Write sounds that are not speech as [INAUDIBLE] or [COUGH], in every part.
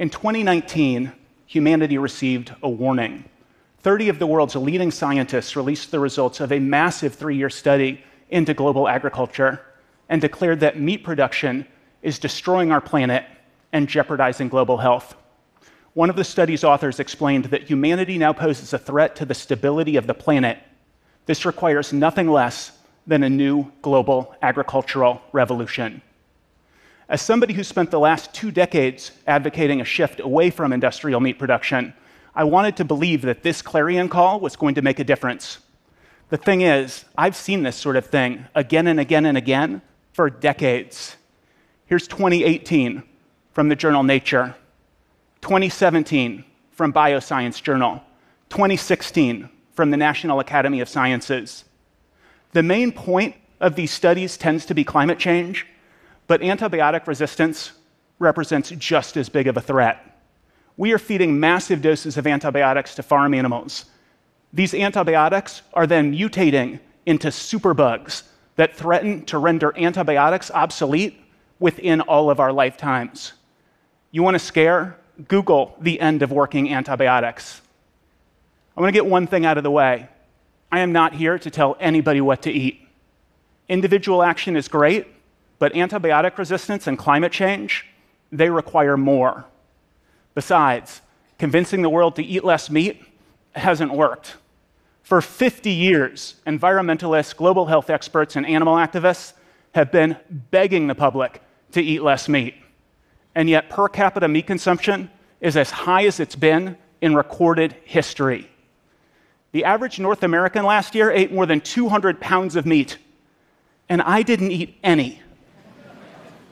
In 2019, humanity received a warning. 30 of the world's leading scientists released the results of a massive three year study into global agriculture and declared that meat production is destroying our planet and jeopardizing global health. One of the study's authors explained that humanity now poses a threat to the stability of the planet. This requires nothing less than a new global agricultural revolution. As somebody who spent the last two decades advocating a shift away from industrial meat production, I wanted to believe that this clarion call was going to make a difference. The thing is, I've seen this sort of thing again and again and again for decades. Here's 2018 from the journal Nature, 2017 from Bioscience Journal, 2016 from the National Academy of Sciences. The main point of these studies tends to be climate change but antibiotic resistance represents just as big of a threat. We are feeding massive doses of antibiotics to farm animals. These antibiotics are then mutating into superbugs that threaten to render antibiotics obsolete within all of our lifetimes. You want to scare? Google the end of working antibiotics. I want to get one thing out of the way. I am not here to tell anybody what to eat. Individual action is great, but antibiotic resistance and climate change, they require more. Besides, convincing the world to eat less meat hasn't worked. For 50 years, environmentalists, global health experts, and animal activists have been begging the public to eat less meat. And yet, per capita meat consumption is as high as it's been in recorded history. The average North American last year ate more than 200 pounds of meat, and I didn't eat any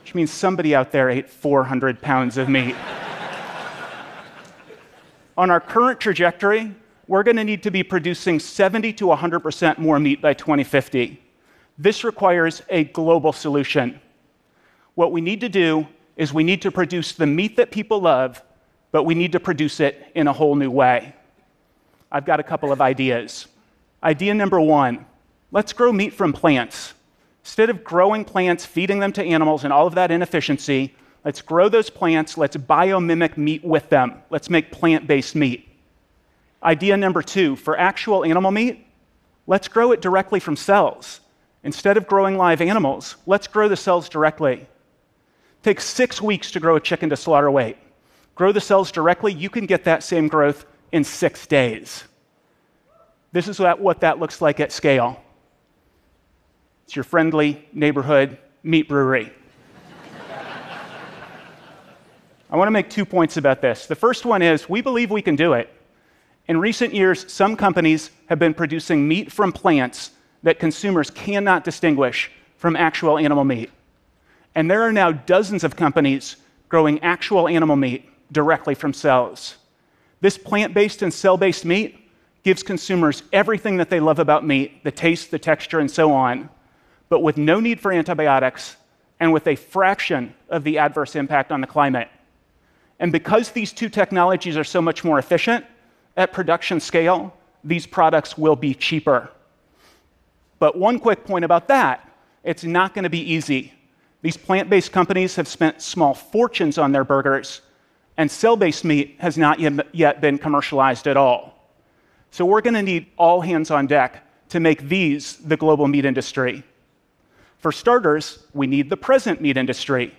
which means somebody out there ate 400 pounds of meat. [LAUGHS] On our current trajectory, we're going to need to be producing 70 to 100% more meat by 2050. This requires a global solution. What we need to do is we need to produce the meat that people love, but we need to produce it in a whole new way. I've got a couple of ideas. Idea number one let's grow meat from plants. Instead of growing plants, feeding them to animals, and all of that inefficiency, let's grow those plants, let's biomimic meat with them. Let's make plant based meat. Idea number two for actual animal meat, let's grow it directly from cells. Instead of growing live animals, let's grow the cells directly. It takes six weeks to grow a chicken to slaughter weight. Grow the cells directly, you can get that same growth in six days. This is what that looks like at scale. It's your friendly neighborhood meat brewery. I want to make two points about this. The first one is we believe we can do it. In recent years, some companies have been producing meat from plants that consumers cannot distinguish from actual animal meat. And there are now dozens of companies growing actual animal meat directly from cells. This plant based and cell based meat gives consumers everything that they love about meat the taste, the texture, and so on but with no need for antibiotics and with a fraction of the adverse impact on the climate. And because these two technologies are so much more efficient, at production scale, these products will be cheaper. But one quick point about that it's not going to be easy. These plant based companies have spent small fortunes on their burgers, and cell based meat has not yet been commercialized at all. So we're going to need all hands on deck to make these the global meat industry. For starters, we need the present meat industry.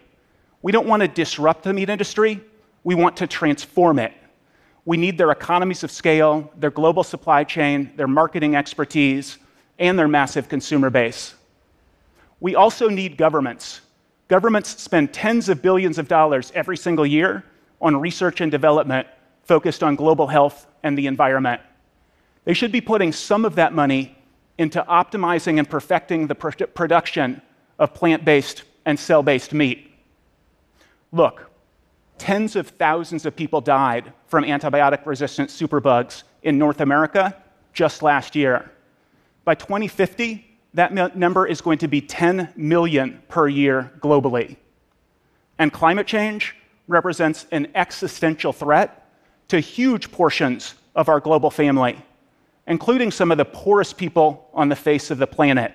We don't want to disrupt the meat industry, we want to transform it. We need their economies of scale, their global supply chain, their marketing expertise, and their massive consumer base. We also need governments. Governments spend tens of billions of dollars every single year on research and development focused on global health and the environment. They should be putting some of that money into optimizing and perfecting the pr- production of plant based and cell based meat. Look, tens of thousands of people died from antibiotic resistant superbugs in North America just last year. By 2050, that number is going to be 10 million per year globally. And climate change represents an existential threat to huge portions of our global family including some of the poorest people on the face of the planet.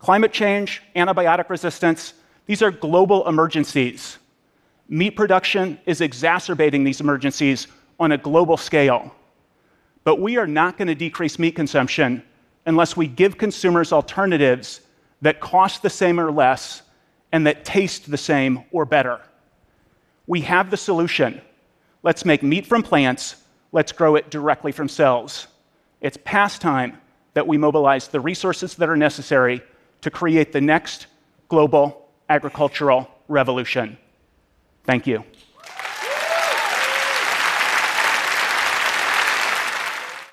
Climate change, antibiotic resistance, these are global emergencies. Meat production is exacerbating these emergencies on a global scale. But we are not going to decrease meat consumption unless we give consumers alternatives that cost the same or less and that taste the same or better. We have the solution. Let's make meat from plants, let's grow it directly from cells. It's past time that we mobilize the resources that are necessary to create the next global agricultural revolution. Thank you.